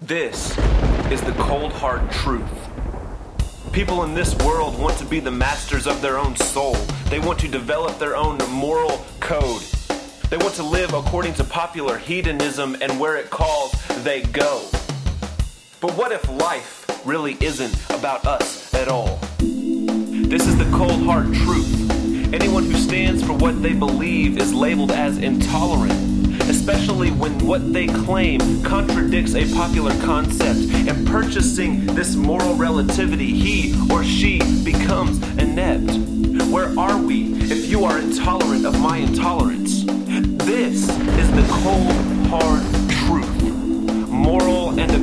This is the cold hard truth. People in this world want to be the masters of their own soul. They want to develop their own moral code. They want to live according to popular hedonism, and where it calls, they go. But what if life really isn't about us at all? This is the cold hard truth. Anyone who stands for what they believe is labeled as intolerant, especially when what they claim contradicts a popular concept. And purchasing this moral relativity, he or she becomes inept. Where are we if you are intolerant of my intolerance? This is the cold, hard.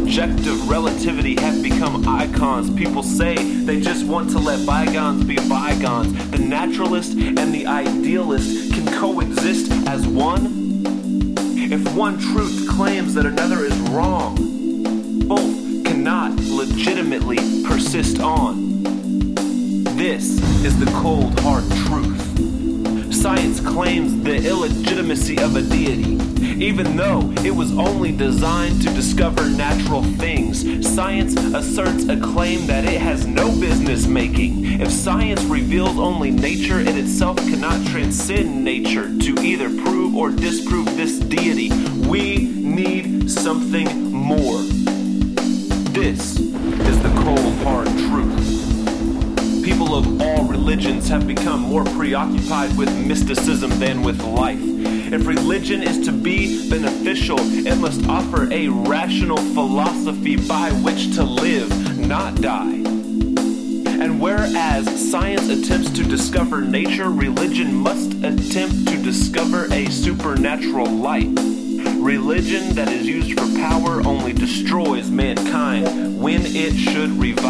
Objective relativity have become icons. People say they just want to let bygones be bygones. The naturalist and the idealist can coexist as one. If one truth claims that another is wrong, both cannot legitimately persist on. This is the cold, hard truth. Claims the illegitimacy of a deity, even though it was only designed to discover natural things. Science asserts a claim that it has no business making. If science reveals only nature, it itself cannot transcend nature to either prove or disprove this deity. We need something more. This is the cold, hard truth people of religions have become more preoccupied with mysticism than with life. If religion is to be beneficial, it must offer a rational philosophy by which to live, not die. And whereas science attempts to discover nature, religion must attempt to discover a supernatural light. Religion that is used for power only destroys mankind when it should revive.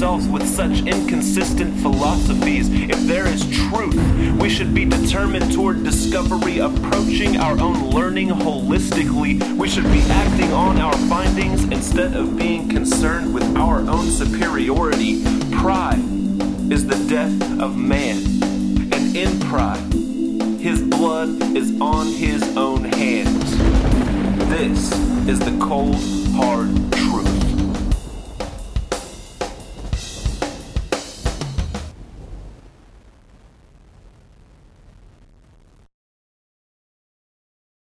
Ourselves with such inconsistent philosophies? If there is truth, we should be determined toward discovery, approaching our own learning holistically. We should be acting on our findings instead of being concerned with our own superiority. Pride is the death of man, and in pride, his blood is on his own hands. This is the cold, hard